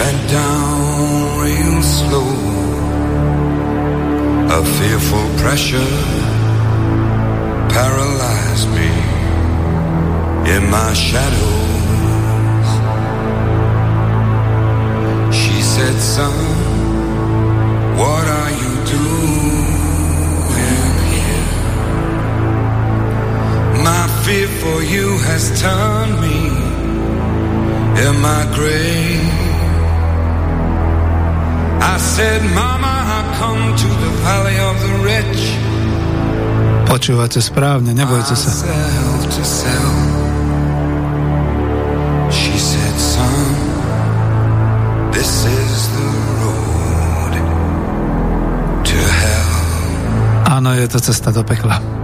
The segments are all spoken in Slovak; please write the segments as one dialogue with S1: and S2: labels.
S1: bent down real slow. A fearful pressure paralyzed me in my shadows. She said, Son, what are you doing here? My fear for you has turned me in my grave. I said, Mama, I come to the valley of the rich.
S2: Počúvate správne, nebojte sa.
S1: She said, son, this is the road to hell.
S2: Áno, je to cesta do pekla.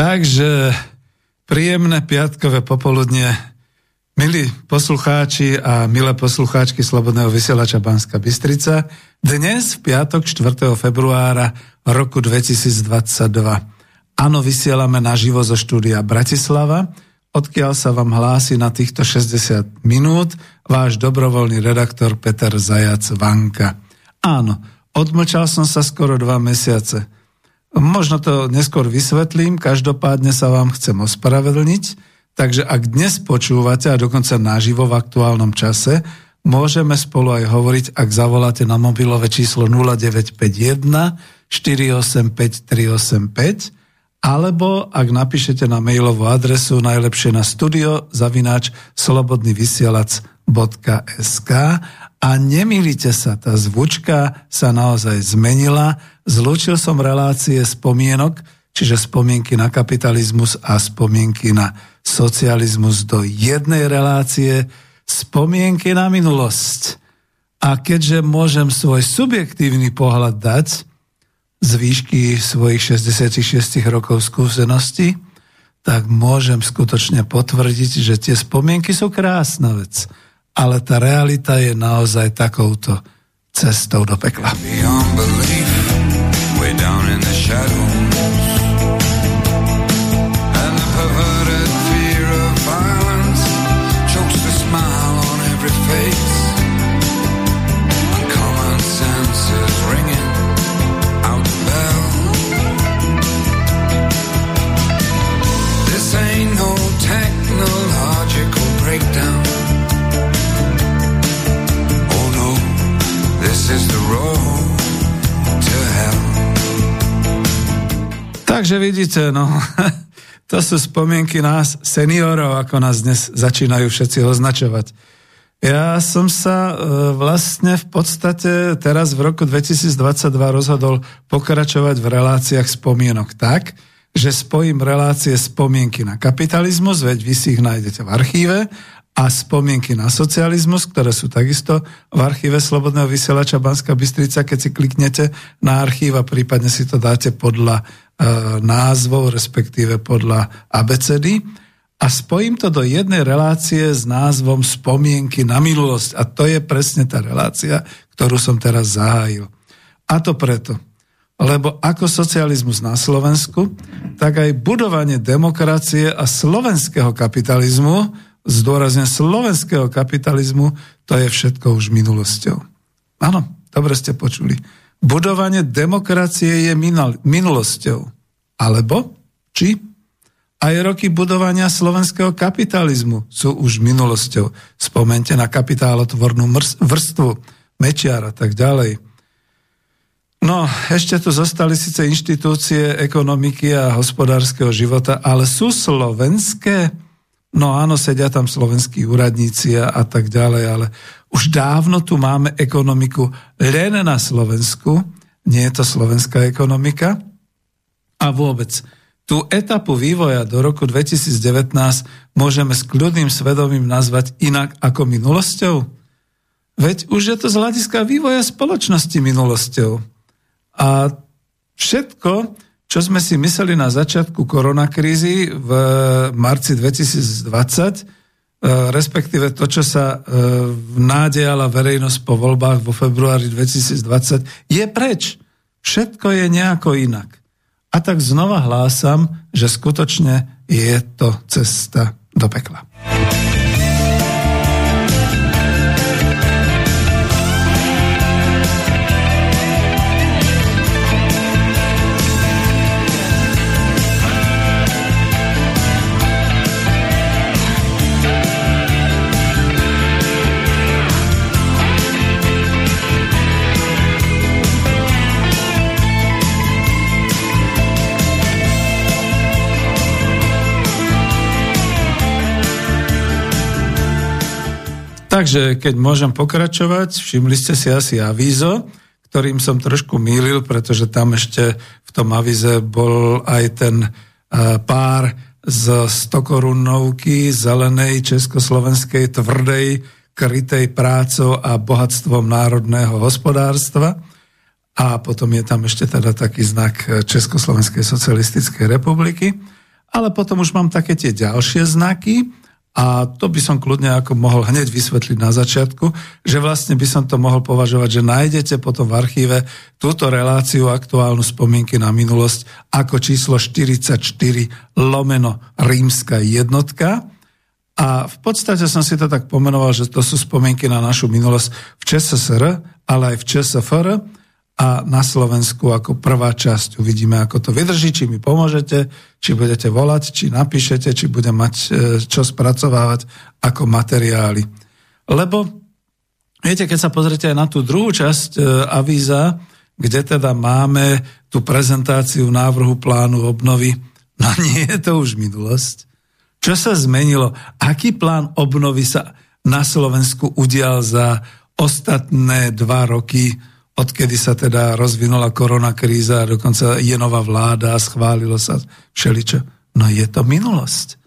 S2: Takže príjemné piatkové popoludne, milí poslucháči a milé poslucháčky Slobodného vysielača Banska Bystrica. Dnes v piatok 4. februára roku 2022. Áno, vysielame naživo zo štúdia Bratislava, odkiaľ sa vám hlási na týchto 60 minút váš dobrovoľný redaktor Peter Zajac Vanka. Áno, odmlčal som sa skoro dva mesiace. Možno to neskôr vysvetlím, každopádne sa vám chcem ospravedlniť, takže ak dnes počúvate a dokonca naživo v aktuálnom čase, môžeme spolu aj hovoriť, ak zavoláte na mobilové číslo 0951 485 385 alebo ak napíšete na mailovú adresu najlepšie na studio zavináč slobodnyvysielac.sk a nemýlite sa, tá zvučka sa naozaj zmenila. Zlúčil som relácie spomienok, čiže spomienky na kapitalizmus a spomienky na socializmus do jednej relácie, spomienky na minulosť. A keďže môžem svoj subjektívny pohľad dať, z výšky svojich 66 rokov skúsenosti, tak môžem skutočne potvrdiť, že tie spomienky sú krásna vec, ale tá realita je naozaj takouto cestou do pekla.
S1: Beyond belief, down in the shadows. And the perverted fear of violence chokes the smile on every face. Common sense is ringing out the bell. This ain't no technological breakdown. Oh no, this is the road
S2: Takže vidíte, no, to sú spomienky nás, seniorov, ako nás dnes začínajú všetci označovať. Ja som sa e, vlastne v podstate teraz v roku 2022 rozhodol pokračovať v reláciách spomienok tak, že spojím relácie spomienky na kapitalizmus, veď vy si ich nájdete v archíve, a spomienky na socializmus, ktoré sú takisto v archíve Slobodného vysielača Banska Bystrica, keď si kliknete na archív a prípadne si to dáte podľa e, názvov, respektíve podľa abecedy a spojím to do jednej relácie s názvom Spomienky na minulosť. A to je presne tá relácia, ktorú som teraz zahájil. A to preto, lebo ako socializmus na Slovensku, tak aj budovanie demokracie a slovenského kapitalizmu, zdôrazne slovenského kapitalizmu, to je všetko už minulosťou. Áno, dobre ste počuli. Budovanie demokracie je minulosťou. Alebo, či aj roky budovania slovenského kapitalizmu sú už minulosťou. Spomente na kapitálotvornú vrstvu, Mečiar a tak ďalej. No, ešte tu zostali síce inštitúcie ekonomiky a hospodárskeho života, ale sú slovenské? No áno, sedia tam slovenskí úradníci a, a tak ďalej, ale už dávno tu máme ekonomiku len na Slovensku, nie je to slovenská ekonomika. A vôbec, tú etapu vývoja do roku 2019 môžeme s kľudným svedomím nazvať inak ako minulosťou? Veď už je to z hľadiska vývoja spoločnosti minulosťou. A všetko, čo sme si mysleli na začiatku koronakrízy v marci 2020, e, respektíve to, čo sa e, nádejala verejnosť po voľbách vo februári 2020, je preč. Všetko je nejako inak. A tak znova hlásam, že skutočne je to cesta do pekla. Takže keď môžem pokračovať, všimli ste si asi avízo, ktorým som trošku mýlil, pretože tam ešte v tom avize bol aj ten e, pár z 100 korunovky zelenej československej tvrdej, krytej prácou a bohatstvom národného hospodárstva. A potom je tam ešte teda taký znak Československej socialistickej republiky. Ale potom už mám také tie ďalšie znaky, a to by som kľudne ako mohol hneď vysvetliť na začiatku, že vlastne by som to mohol považovať, že nájdete potom v archíve túto reláciu aktuálnu spomienky na minulosť ako číslo 44 lomeno rímska jednotka. A v podstate som si to tak pomenoval, že to sú spomienky na našu minulosť v ČSSR, ale aj v ČSFR a na Slovensku ako prvá časť. Uvidíme, ako to vydrží, či mi pomôžete, či budete volať, či napíšete, či budem mať e, čo spracovávať ako materiály. Lebo, viete, keď sa pozrite aj na tú druhú časť e, avíza, kde teda máme tú prezentáciu návrhu plánu obnovy, no nie je to už minulosť. Čo sa zmenilo? Aký plán obnovy sa na Slovensku udial za ostatné dva roky odkedy sa teda rozvinula koronakríza a dokonca je nová vláda a schválilo sa všeličo. No je to minulosť.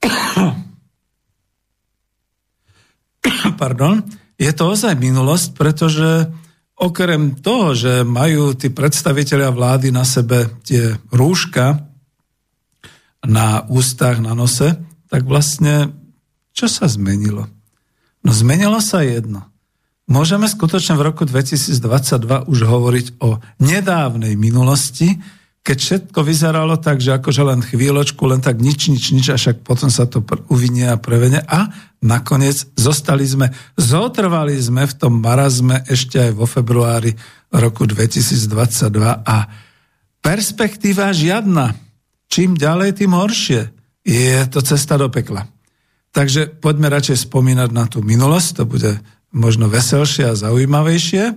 S2: Pardon. Je to ozaj minulosť, pretože okrem toho, že majú tí predstavitelia vlády na sebe tie rúška na ústach, na nose, tak vlastne čo sa zmenilo? No zmenilo sa jedno. Môžeme skutočne v roku 2022 už hovoriť o nedávnej minulosti, keď všetko vyzeralo tak, že akože len chvíľočku, len tak nič, nič, nič, a však potom sa to uvinie a prevene. A nakoniec zostali sme, zotrvali sme v tom marazme ešte aj vo februári roku 2022 a perspektíva žiadna. Čím ďalej, tým horšie. Je to cesta do pekla. Takže poďme radšej spomínať na tú minulosť, to bude možno veselšie a zaujímavejšie.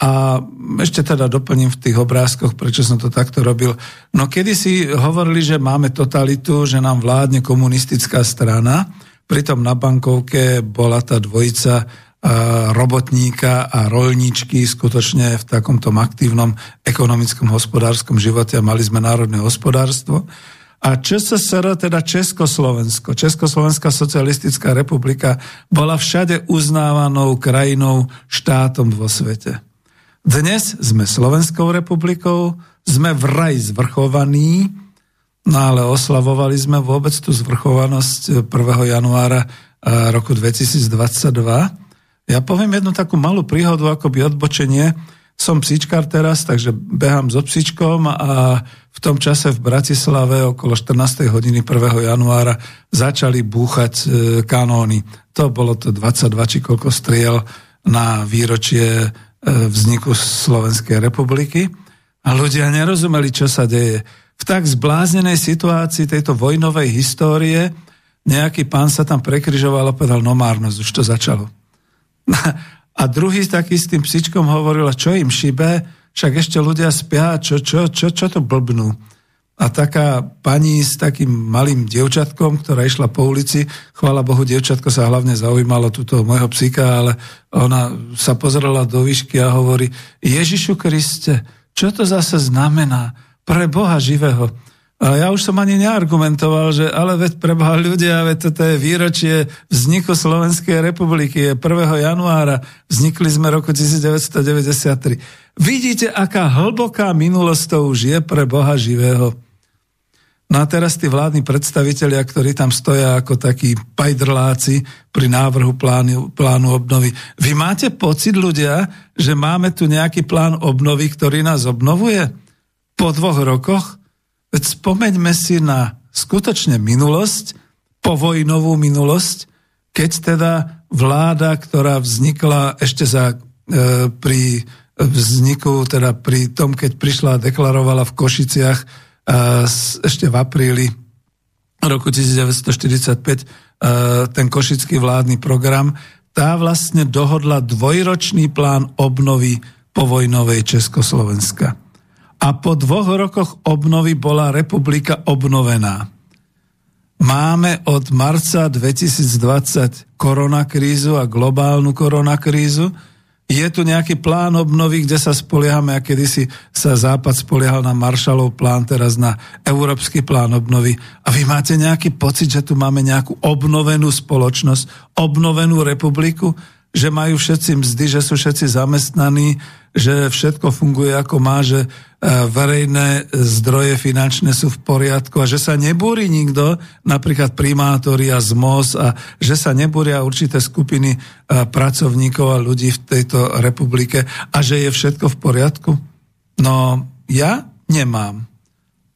S2: A ešte teda doplním v tých obrázkoch, prečo som to takto robil. No kedy si hovorili, že máme totalitu, že nám vládne komunistická strana, pritom na bankovke bola tá dvojica robotníka a rolníčky skutočne v takomto aktívnom ekonomickom hospodárskom živote a mali sme národné hospodárstvo. A ČSSR, teda Československo, Československá socialistická republika, bola všade uznávanou krajinou, štátom vo svete. Dnes sme Slovenskou republikou, sme vraj zvrchovaní, no ale oslavovali sme vôbec tú zvrchovanosť 1. januára roku 2022. Ja poviem jednu takú malú príhodu, akoby odbočenie, som psíčkar teraz, takže behám so psíčkom a v tom čase v Bratislave okolo 14. hodiny 1. januára začali búchať e, kanóny. To bolo to 22 či koľko striel na výročie e, vzniku Slovenskej republiky. A ľudia nerozumeli, čo sa deje. V tak zbláznenej situácii tejto vojnovej histórie nejaký pán sa tam prekryžoval a povedal, no márnosť, už to začalo. A druhý taký s tým psičkom hovoril, čo im šibe, však ešte ľudia spia, čo, čo, čo, čo to blbnú. A taká pani s takým malým dievčatkom, ktorá išla po ulici, chvála Bohu, dievčatko sa hlavne zaujímalo túto môjho psíka, ale ona sa pozrela do výšky a hovorí, Ježišu Kriste, čo to zase znamená pre Boha živého? A ja už som ani neargumentoval, že ale veď preboha ľudia, veď toto je výročie vzniku Slovenskej republiky, je 1. januára, vznikli sme roku 1993. Vidíte, aká hlboká minulosť to už je pre Boha živého. No a teraz tí vládni predstavitelia, ktorí tam stoja ako takí pajdrláci pri návrhu plánu, plánu obnovy. Vy máte pocit, ľudia, že máme tu nejaký plán obnovy, ktorý nás obnovuje? Po dvoch rokoch? Veď spomeňme si na skutočne minulosť, povojnovú minulosť, keď teda vláda, ktorá vznikla ešte za, e, pri vzniku, teda pri tom, keď prišla a deklarovala v Košiciach e, ešte v apríli roku 1945 e, ten košický vládny program, tá vlastne dohodla dvojročný plán obnovy povojnovej Československa a po dvoch rokoch obnovy bola republika obnovená. Máme od marca 2020 koronakrízu a globálnu koronakrízu. Je tu nejaký plán obnovy, kde sa spoliehame a kedysi sa Západ spoliehal na Marshallov plán, teraz na Európsky plán obnovy. A vy máte nejaký pocit, že tu máme nejakú obnovenú spoločnosť, obnovenú republiku? že majú všetci mzdy, že sú všetci zamestnaní, že všetko funguje ako má, že verejné zdroje finančné sú v poriadku a že sa nebúri nikto, napríklad primátori a ZMOS a že sa nebúria určité skupiny e, pracovníkov a ľudí v tejto republike a že je všetko v poriadku? No, ja nemám.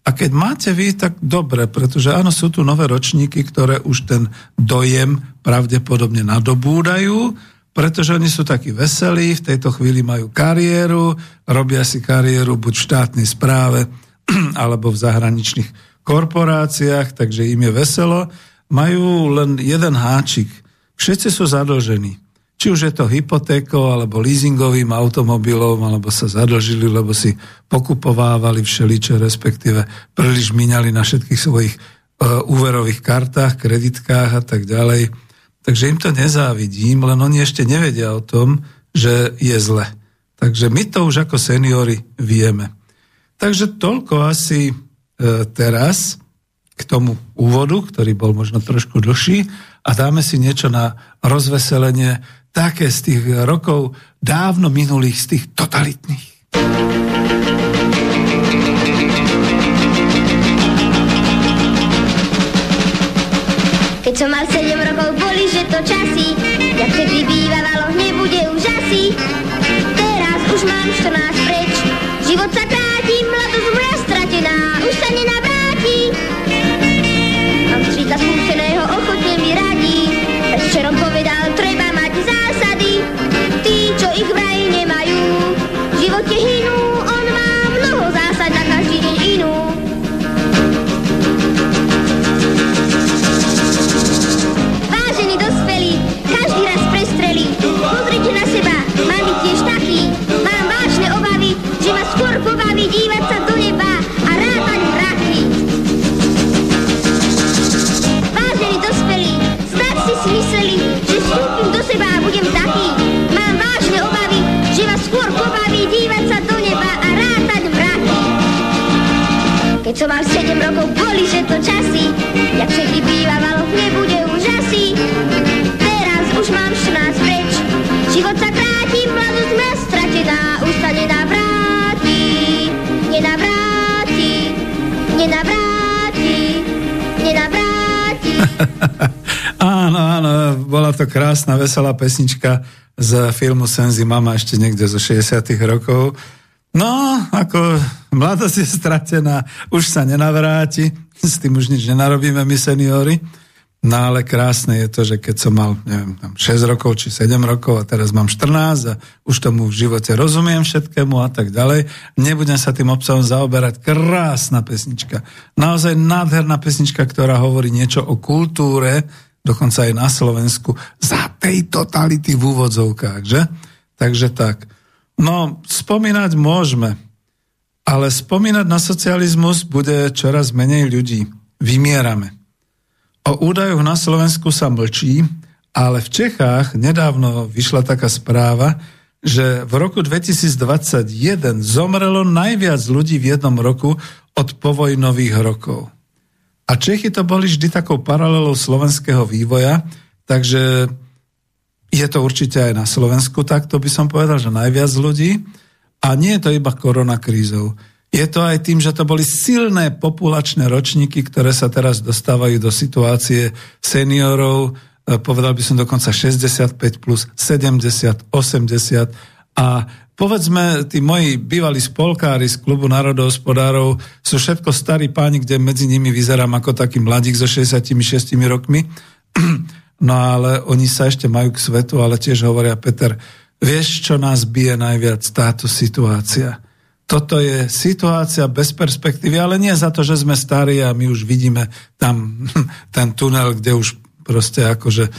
S2: A keď máte vy, tak dobre, pretože áno, sú tu nové ročníky, ktoré už ten dojem pravdepodobne nadobúdajú, pretože oni sú takí veselí, v tejto chvíli majú kariéru, robia si kariéru buď v štátnej správe, alebo v zahraničných korporáciách, takže im je veselo. Majú len jeden háčik. Všetci sú zadlžení. Či už je to hypotékou, alebo leasingovým automobilom, alebo sa zadlžili, lebo si pokupovávali všeliče, respektíve príliš minali na všetkých svojich uh, úverových kartách, kreditkách a tak ďalej Takže im to nezávidím, len oni ešte nevedia o tom, že je zle. Takže my to už ako seniory vieme. Takže toľko asi e, teraz k tomu úvodu, ktorý bol možno trošku dlhší a dáme si niečo na rozveselenie také z tých rokov dávno minulých, z tých totalitných.
S3: Keď som mal 7 rokov, to časy, jak vtedy bývalo, nebude už asi. Teraz už mám 14 preč, život sa kráti,
S2: krásna, veselá pesnička z filmu Senzi Mama ešte niekde zo 60 rokov. No, ako mladosť je stratená, už sa nenavráti, s tým už nič nenarobíme my seniori. No ale krásne je to, že keď som mal, neviem, 6 rokov či 7 rokov a teraz mám 14 a už tomu v živote rozumiem všetkému a tak ďalej, nebudem sa tým obsahom zaoberať. Krásna pesnička. Naozaj nádherná pesnička, ktorá hovorí niečo o kultúre dokonca aj na Slovensku, za tej totality v úvodzovkách, že? Takže tak. No, spomínať môžeme, ale spomínať na socializmus bude čoraz menej ľudí. Vymierame. O údajoch na Slovensku sa mlčí, ale v Čechách nedávno vyšla taká správa, že v roku 2021 zomrelo najviac ľudí v jednom roku od povojnových rokov. A Čechy to boli vždy takou paralelou slovenského vývoja, takže je to určite aj na Slovensku, tak to by som povedal, že najviac ľudí. A nie je to iba koronakrízou. Je to aj tým, že to boli silné populačné ročníky, ktoré sa teraz dostávajú do situácie seniorov, e, povedal by som dokonca 65 plus 70, 80 a Povedzme, tí moji bývalí spolkári z klubu národohospodárov sú všetko starí páni, kde medzi nimi vyzerám ako taký mladík so 66 rokmi. No ale oni sa ešte majú k svetu, ale tiež hovoria, Peter, vieš, čo nás bije najviac? Táto situácia. Toto je situácia bez perspektívy, ale nie za to, že sme starí a my už vidíme tam ten tunel, kde už proste akože uh,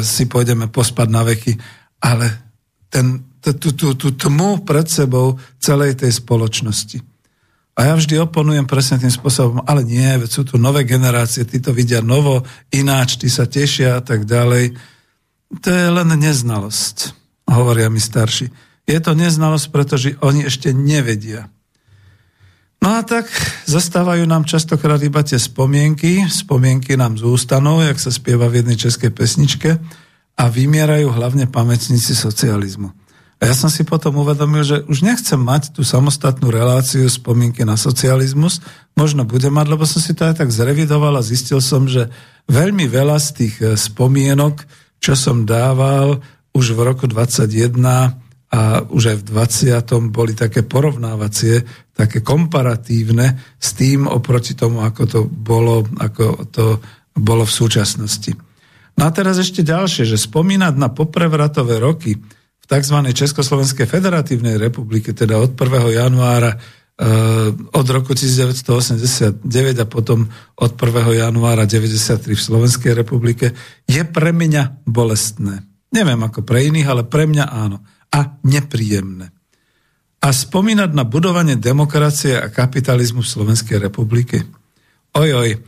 S2: si pôjdeme pospať na veky, ale ten tú, tú, tú tmu pred sebou celej tej spoločnosti. A ja vždy oponujem presne tým spôsobom, ale nie, veď sú tu nové generácie, tí to vidia novo, ináč, tí sa tešia a tak ďalej. To je len neznalosť, hovoria mi starší. Je to neznalosť, pretože oni ešte nevedia. No a tak zastávajú nám častokrát iba tie spomienky, spomienky nám zústanú, jak sa spieva v jednej českej pesničke, a vymierajú hlavne pamätníci socializmu. A ja som si potom uvedomil, že už nechcem mať tú samostatnú reláciu spomienky na socializmus. Možno bude mať, lebo som si to aj tak zrevidoval a zistil som, že veľmi veľa z tých e, spomienok, čo som dával už v roku 21 a už aj v 20. boli také porovnávacie, také komparatívne s tým oproti tomu, ako to bolo, ako to bolo v súčasnosti. No a teraz ešte ďalšie, že spomínať na poprevratové roky, v tzv. Československej federatívnej republike, teda od 1. januára eh, od roku 1989 a potom od 1. januára 1993 v Slovenskej republike, je pre mňa bolestné. Neviem ako pre iných, ale pre mňa áno. A nepríjemné. A spomínať na budovanie demokracie a kapitalizmu v Slovenskej republike. Ojoj,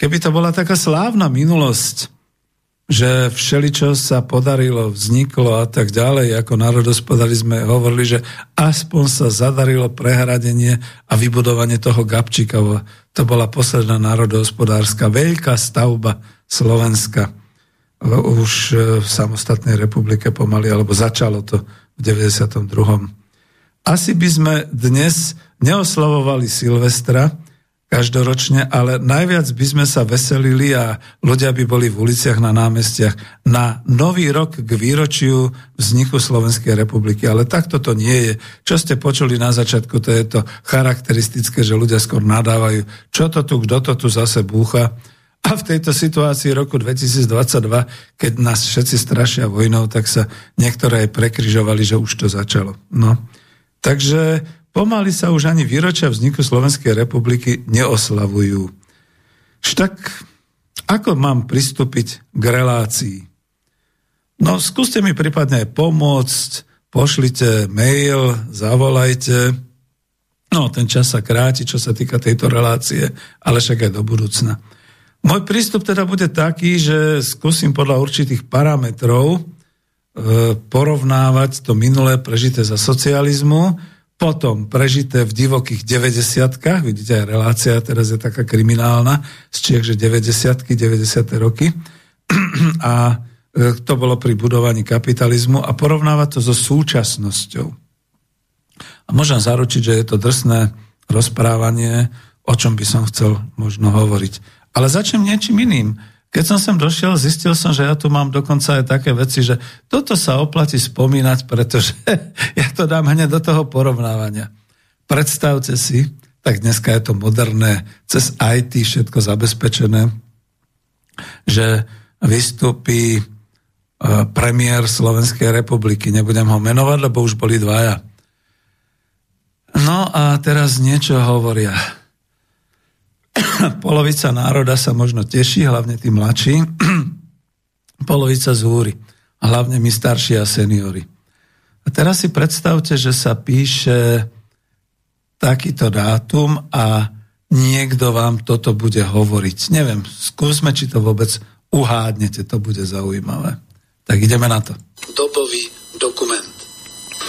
S2: keby to bola taká slávna minulosť, že všeličo sa podarilo, vzniklo a tak ďalej. Ako národospodári sme hovorili, že aspoň sa zadarilo prehradenie a vybudovanie toho Gabčíkova. To bola posledná národohospodárska veľká stavba Slovenska. Už v samostatnej republike pomaly, alebo začalo to v 92. Asi by sme dnes neoslavovali Silvestra, každoročne, ale najviac by sme sa veselili a ľudia by boli v uliciach na námestiach na nový rok k výročiu vzniku Slovenskej republiky. Ale takto to nie je. Čo ste počuli na začiatku, to je to charakteristické, že ľudia skôr nadávajú, čo to tu, kto to tu zase búcha. A v tejto situácii roku 2022, keď nás všetci strašia vojnou, tak sa niektoré aj prekryžovali, že už to začalo. No. Takže Pomaly sa už ani výročia vzniku Slovenskej republiky neoslavujú. Však ako mám pristúpiť k relácii? No skúste mi prípadne pomôcť, pošlite mail, zavolajte. No, ten čas sa kráti, čo sa týka tejto relácie, ale však aj do budúcna. Môj prístup teda bude taký, že skúsim podľa určitých parametrov e, porovnávať to minulé prežité za socializmu potom prežité v divokých 90 vidíte aj relácia teraz je taká kriminálna z Čiech, že 90 90. roky a e, to bolo pri budovaní kapitalizmu a porovnávať to so súčasnosťou. A môžem zaručiť, že je to drsné rozprávanie, o čom by som chcel možno hovoriť. Ale začnem niečím iným. Keď som sem došiel, zistil som, že ja tu mám dokonca aj také veci, že toto sa oplatí spomínať, pretože ja to dám hneď do toho porovnávania. Predstavte si, tak dneska je to moderné, cez IT všetko zabezpečené, že vystúpi e, premiér Slovenskej republiky. Nebudem ho menovať, lebo už boli dvaja. No a teraz niečo hovoria polovica národa sa možno teší, hlavne tí mladší, Polovica z húry. A hlavne my starší a seniory. A teraz si predstavte, že sa píše takýto dátum a niekto vám toto bude hovoriť. Neviem, skúsme, či to vôbec uhádnete, to bude zaujímavé. Tak ideme na to.
S4: Dobový dokument.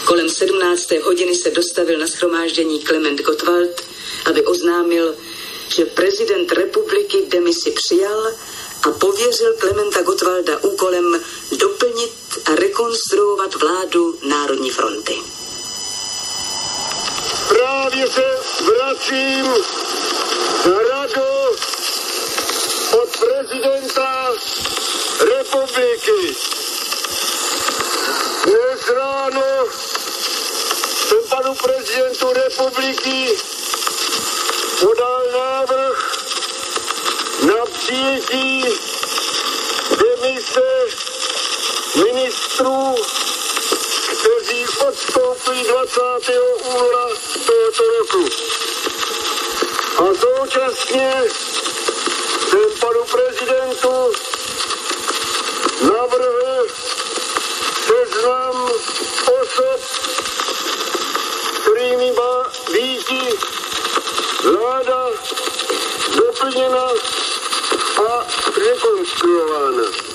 S5: Kolem 17. hodiny se dostavil na schromáždění Klement Gottwald, aby oznámil, že prezident republiky demisi přijal a pověřil Klementa Gottwalda úkolem doplnit a rekonstruovat vládu Národní fronty.
S6: Právě se vracím radu od prezidenta republiky. Dnes ráno jsem panu prezidentu republiky podal návrh na přijetí demise ministrů, kteří odstoupí 20. února tohoto roku. A současně jsem panu prezidentu navrhl seznam osob, Пушкина, а
S2: Реконского Ивана.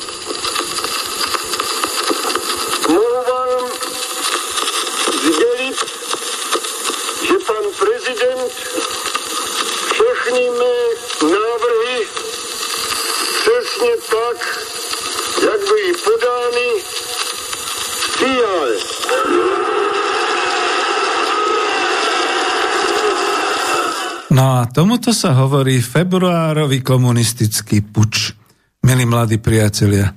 S2: Tomuto sa hovorí februárový komunistický puč, milí mladí priatelia.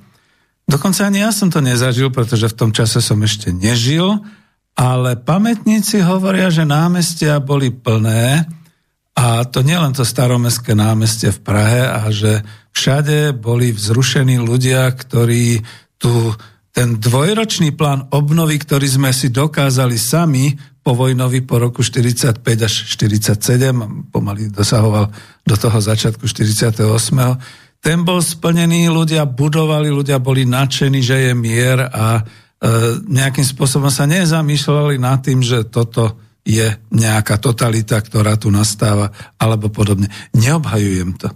S2: Dokonca ani ja som to nezažil, pretože v tom čase som ešte nežil, ale pamätníci hovoria, že námestia boli plné a to nielen to staromestské námestie v Prahe a že všade boli vzrušení ľudia, ktorí tu ten dvojročný plán obnovy, ktorý sme si dokázali sami povojnový po roku 45 až 47, pomaly dosahoval do toho začiatku 48. Ten bol splnený, ľudia budovali, ľudia boli nadšení, že je mier a e, nejakým spôsobom sa nezamýšľali nad tým, že toto je nejaká totalita, ktorá tu nastáva, alebo podobne. Neobhajujem to.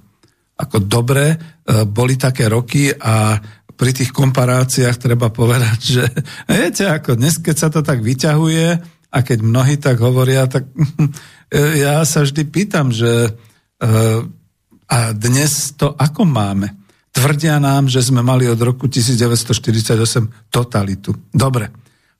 S2: Ako dobre, e, boli také roky a pri tých komparáciách treba povedať, že viete, ako dnes, keď sa to tak vyťahuje, a keď mnohí tak hovoria, tak ja sa vždy pýtam, že eh, a dnes to ako máme? Tvrdia nám, že sme mali od roku 1948 totalitu. Dobre,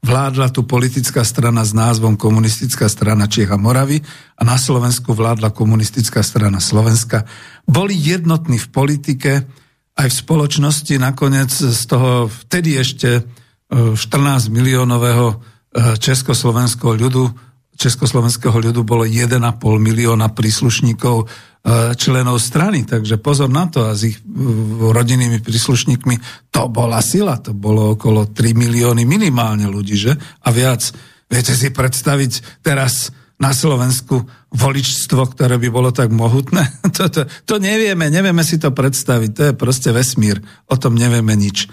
S2: vládla tu politická strana s názvom Komunistická strana Čiech a Moravy a na Slovensku vládla Komunistická strana Slovenska. Boli jednotní v politike, aj v spoločnosti, nakoniec z toho vtedy ešte 14 eh, miliónového československého ľudu, československého ľudu bolo 1,5 milióna príslušníkov eh, členov strany, takže pozor na to a s ich eh, rodinnými príslušníkmi to bola sila, to bolo okolo 3 milióny minimálne ľudí, že? A viac. Viete si predstaviť teraz na Slovensku voličstvo, ktoré by bolo tak mohutné? To, to, to nevieme, nevieme si to predstaviť, to je proste vesmír, o tom nevieme nič.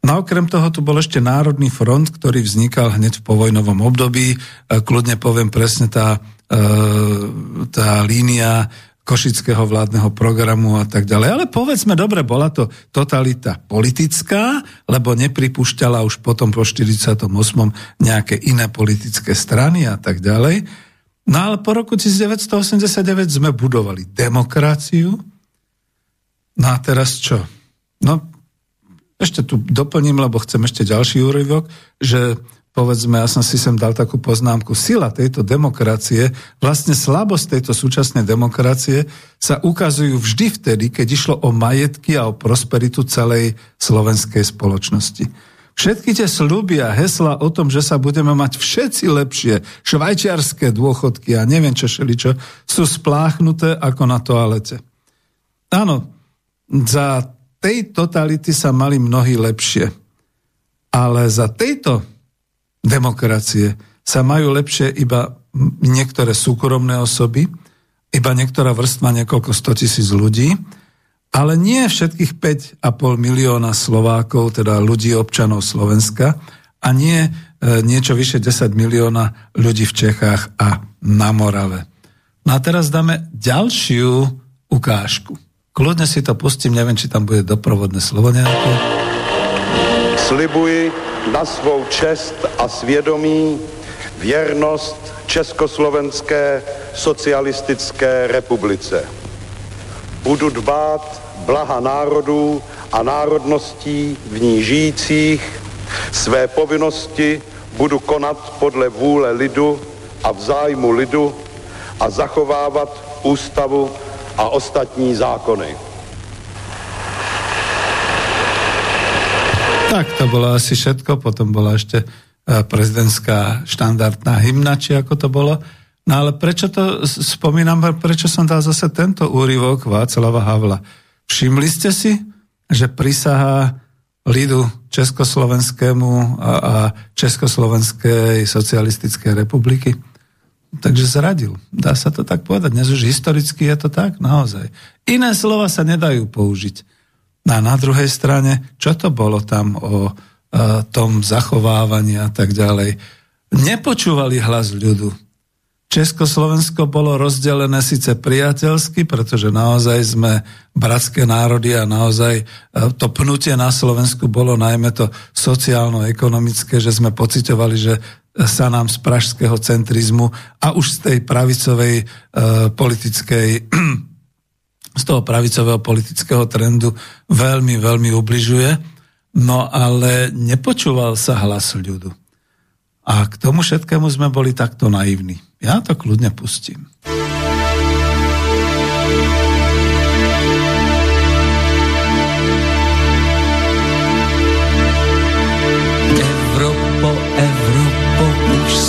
S2: No okrem toho tu bol ešte Národný front, ktorý vznikal hneď v povojnovom období. E, kľudne poviem presne tá, e, tá línia košického vládneho programu a tak ďalej. Ale povedzme, dobre, bola to totalita politická, lebo nepripúšťala už potom po 48. nejaké iné politické strany a tak ďalej. No ale po roku 1989 sme budovali demokraciu. No a teraz čo? No ešte tu doplním, lebo chcem ešte ďalší úryvok, že povedzme, ja som si sem dal takú poznámku, sila tejto demokracie, vlastne slabosť tejto súčasnej demokracie sa ukazujú vždy vtedy, keď išlo o majetky a o prosperitu celej slovenskej spoločnosti. Všetky tie sluby a hesla o tom, že sa budeme mať všetci lepšie, švajčiarské dôchodky a neviem čo šeličo, sú spláchnuté ako na toalete. Áno, za tej totality sa mali mnohí lepšie. Ale za tejto demokracie sa majú lepšie iba niektoré súkromné osoby, iba niektorá vrstva, niekoľko tisíc ľudí ale nie všetkých 5,5 milióna Slovákov, teda ľudí, občanov Slovenska, a nie e, niečo vyše 10 milióna ľudí v Čechách a na Morave. No a teraz dáme ďalšiu ukážku. Kľudne si to pustím, neviem, či tam bude doprovodné slovo nejaké.
S7: Slibuji na svou čest a svědomí věrnost Československé socialistické republice. Budu dbát blaha národů a národností v ní žijících, své povinnosti budu konat podle vůle lidu a v zájmu lidu a zachovávat ústavu a ostatní zákony.
S2: Tak to bolo asi všetko, potom bola ešte eh, prezidentská štandardná hymna, či ako to bolo. No ale prečo to spomínam, prečo som dal zase tento úryvok Václava Havla? Všimli ste si, že prisahá lidu Československému a, a Československej socialistickej republiky? Takže zradil. Dá sa to tak povedať. Dnes už historicky je to tak, naozaj. Iné slova sa nedajú použiť. A na druhej strane, čo to bolo tam o a, tom zachovávaní a tak ďalej? Nepočúvali hlas ľudu. Československo bolo rozdelené síce priateľsky, pretože naozaj sme bratské národy a naozaj to pnutie na Slovensku bolo najmä to sociálno-ekonomické, že sme pocitovali, že sa nám z pražského centrizmu a už z tej pravicovej e, politickej z toho pravicového politického trendu veľmi, veľmi ubližuje. No ale nepočúval sa hlas ľudu. A k tomu všetkému sme boli takto naivní. Ja to kľudne pustím.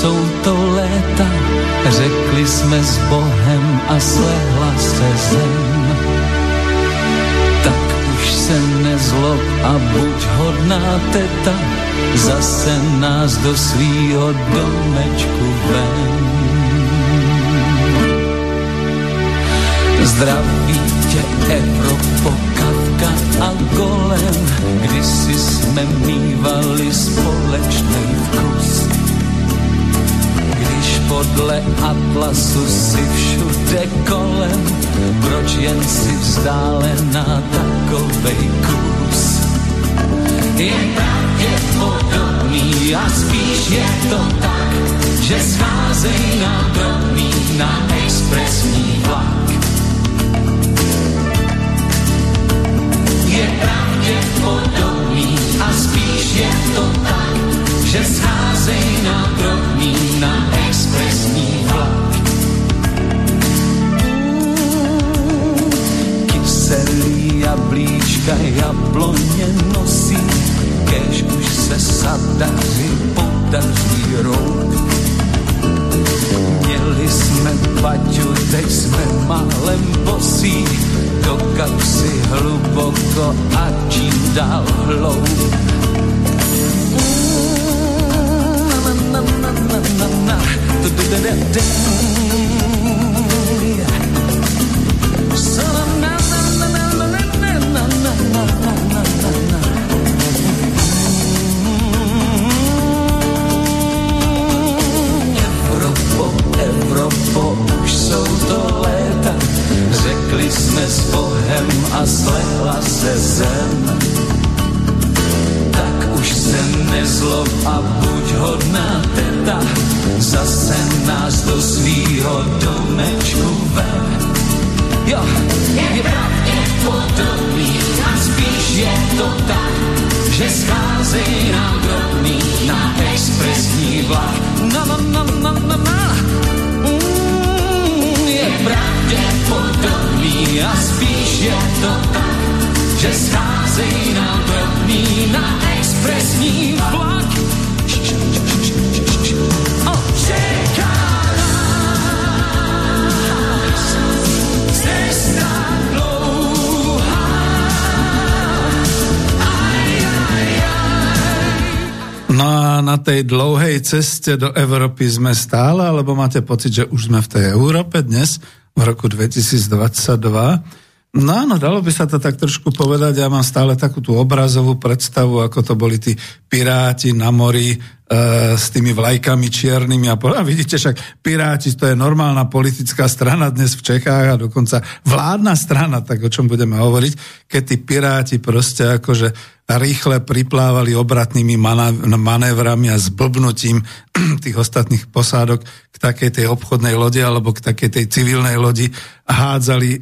S8: Jsou to léta, řekli jsme s Bohem a slehla se zem. Tak už se nezlob a buď hodná teta, zase nás do svýho domečku ven. Zdraví tě Evropo, Kavka a Golem, kdysi jsme mývali společný vkus podle atlasu si všude kolem, proč jen si vzdálená takovej kus. Je pravděpodobný a spíš je to tak, že scházej na drobný na expresní vlak. Je pravděpodobný a spíš je to tak, že scházej na drobný na expresní vlak. Kyselý jablíčka jabloně nosí, kež už se sadaři podaří rout. Měli jsme paťu, teď jsme málem bosí, do kapsy hluboko a čím dál hloub. Nezlob a buď hodná teta, zase nás do svýho domečku ve. Jo, je pravděpodobný a spíš je to tak, že scházej nám drobný na expresní vlak. Na, na, na, na, na, na. Mm, je pravděpodobný a spíš je to tak, že scházej nám drobný na expresní vlak.
S2: Na tej dlouhej ceste do Európy sme stále, alebo máte pocit, že už sme v tej Európe dnes, v roku 2022? No áno, dalo by sa to tak trošku povedať. Ja mám stále takú tú obrazovú predstavu, ako to boli tí piráti na mori e, s tými vlajkami čiernymi a, a vidíte, však piráti, to je normálna politická strana dnes v Čechách a dokonca vládna strana, tak o čom budeme hovoriť, keď tí piráti proste akože rýchle priplávali obratnými manévrami a zblbnutím tých ostatných posádok k takej tej obchodnej lodi alebo k takej tej civilnej lodi hádzali e,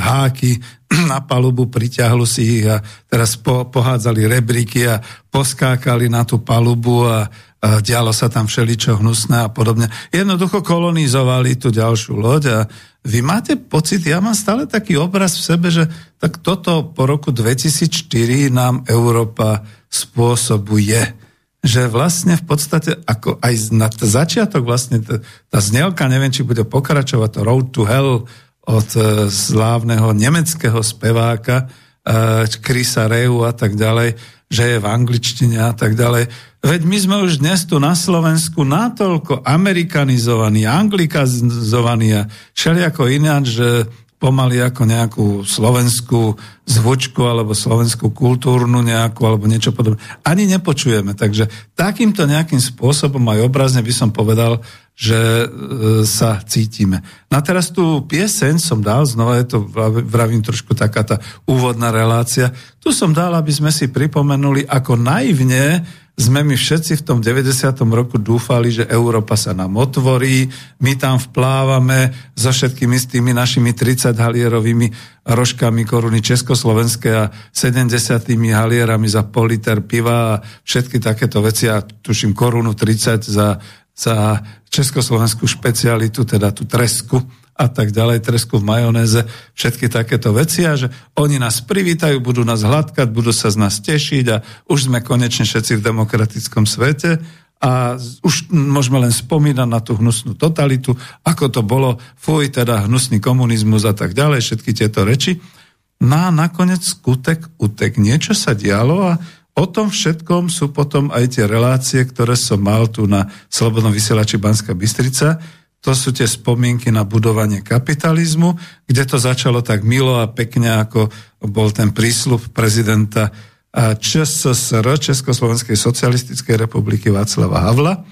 S2: háky na palubu, priťahlu si ich a teraz po, pohádzali rebríky a poskákali na tú palubu a, a dialo sa tam všeličo hnusné a podobne. Jednoducho kolonizovali tú ďalšiu loď a vy máte pocit, ja mám stále taký obraz v sebe, že tak toto po roku 2004 nám Európa spôsobuje. Že vlastne v podstate, ako aj na začiatok vlastne tá znelka, neviem, či bude pokračovať to Road to Hell od e, slávneho nemeckého speváka Krisa e, Reu a tak ďalej, že je v angličtine a tak ďalej. Veď my sme už dnes tu na Slovensku natoľko amerikanizovaní, anglikazovaní a všelijako ináč, že pomaly ako nejakú slovenskú zvučku alebo slovenskú kultúrnu nejakú alebo niečo podobné. Ani nepočujeme. Takže takýmto nejakým spôsobom aj obrazne by som povedal, že e, sa cítime. No a teraz tú pieseň som dal, znova je to, vravím trošku taká tá úvodná relácia, tu som dal, aby sme si pripomenuli, ako naivne sme my všetci v tom 90. roku dúfali, že Európa sa nám otvorí, my tam vplávame so všetkými s tými našimi 30 halierovými rožkami koruny Československé a 70 halierami za pol liter piva a všetky takéto veci a tuším korunu 30 za, za československú špecialitu, teda tú tresku a tak ďalej, tresku v majonéze, všetky takéto veci a že oni nás privítajú, budú nás hladkať, budú sa z nás tešiť a už sme konečne všetci v demokratickom svete a už môžeme len spomínať na tú hnusnú totalitu, ako to bolo, fuj, teda hnusný komunizmus a tak ďalej, všetky tieto reči. No a nakoniec skutek, utek, niečo sa dialo a o tom všetkom sú potom aj tie relácie, ktoré som mal tu na Slobodnom vysielači Banska Bystrica, to sú tie spomienky na budovanie kapitalizmu, kde to začalo tak milo a pekne, ako bol ten prísľub prezidenta ČSSR, Československej socialistickej republiky Václava Havla,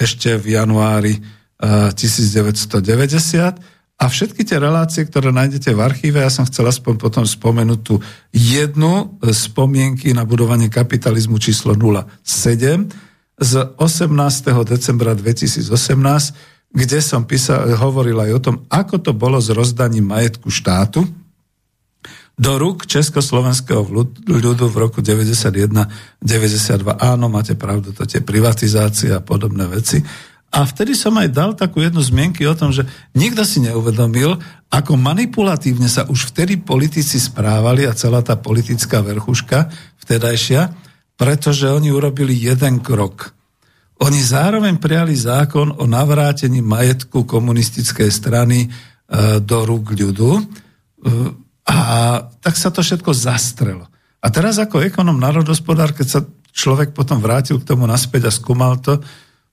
S2: ešte v januári 1990. A všetky tie relácie, ktoré nájdete v archíve, ja som chcel aspoň potom spomenúť tú jednu spomienky na budovanie kapitalizmu číslo 07 z 18. decembra 2018, kde som písal, hovoril aj o tom, ako to bolo s rozdaním majetku štátu do rúk Československého ľudu v roku 91-92. Áno, máte pravdu, to tie privatizácie a podobné veci. A vtedy som aj dal takú jednu zmienky o tom, že nikto si neuvedomil, ako manipulatívne sa už vtedy politici správali a celá tá politická verchuška vtedajšia, pretože oni urobili jeden krok – oni zároveň prijali zákon o navrátení majetku komunistickej strany e, do rúk ľudu e, a tak sa to všetko zastrelo. A teraz ako ekonom národospodár, keď sa človek potom vrátil k tomu naspäť a skúmal to,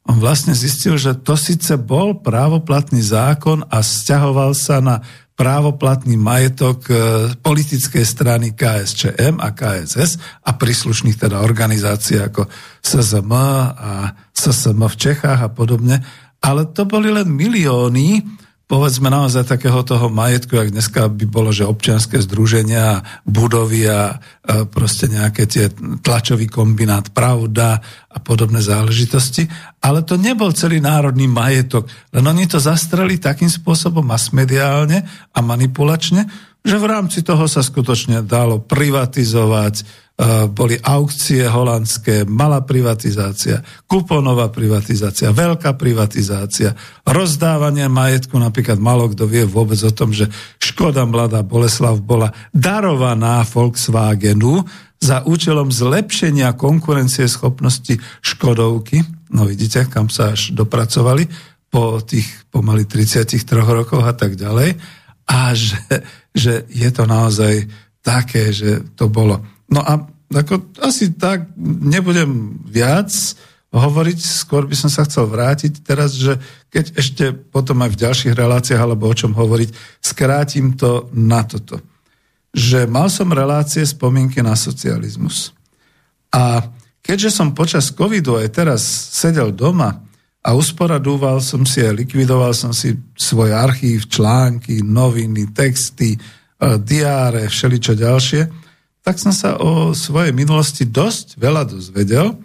S2: on vlastne zistil, že to síce bol právoplatný zákon a stiahoval sa na právoplatný majetok e, politickej strany KSČM a KSS a príslušných teda organizácií ako SZM a SSM v Čechách a podobne. Ale to boli len milióny, povedzme naozaj takého toho majetku, jak dneska by bolo, že občianské združenia, budovy a proste nejaké tie tlačový kombinát Pravda a podobné záležitosti. Ale to nebol celý národný majetok, len oni to zastreli takým spôsobom masmediálne a manipulačne, že v rámci toho sa skutočne dalo privatizovať, Eh, boli aukcie holandské, malá privatizácia, kuponová privatizácia, veľká privatizácia, rozdávanie majetku, napríklad malo kto vie vôbec o tom, že Škoda Mladá Boleslav bola darovaná Volkswagenu za účelom zlepšenia konkurencie schopnosti Škodovky. No vidíte, kam sa až dopracovali po tých pomaly 33 rokoch a tak ďalej. A že, že je to naozaj také, že to bolo No a ako, asi tak nebudem viac hovoriť, skôr by som sa chcel vrátiť teraz, že keď ešte potom aj v ďalších reláciách alebo o čom hovoriť, skrátim to na toto. že mal som relácie spomienky na socializmus. A keďže som počas covidu aj teraz sedel doma a usporadúval som si a likvidoval som si svoj archív, články, noviny, texty, e, diáre, všeličo ďalšie, tak som sa o svojej minulosti dosť veľa dozvedel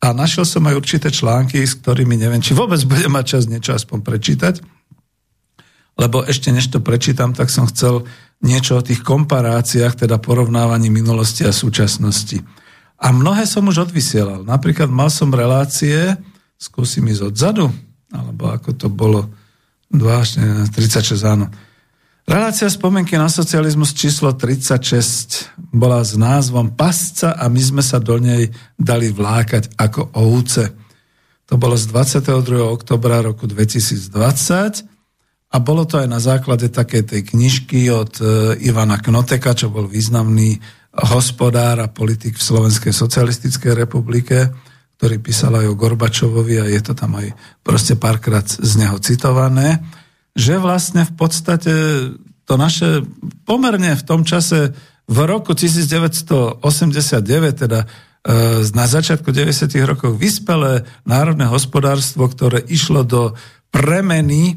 S2: a našiel som aj určité články, s ktorými neviem, či vôbec budem mať čas niečo aspoň prečítať, lebo ešte než to prečítam, tak som chcel niečo o tých komparáciách, teda porovnávaní minulosti a súčasnosti. A mnohé som už odvysielal. Napríklad mal som relácie, skúsim ísť odzadu, alebo ako to bolo, 2, 36 áno, Relácia spomienky na socializmus číslo 36 bola s názvom Pasca a my sme sa do nej dali vlákať ako ovce. To bolo z 22. oktobra roku 2020 a bolo to aj na základe takej tej knižky od e, Ivana Knoteka, čo bol významný hospodár a politik v Slovenskej socialistickej republike, ktorý písal aj o Gorbačovovi a je to tam aj proste párkrát z neho citované že vlastne v podstate to naše pomerne v tom čase v roku 1989, teda e, na začiatku 90. rokov vyspelé národné hospodárstvo, ktoré išlo do premeny,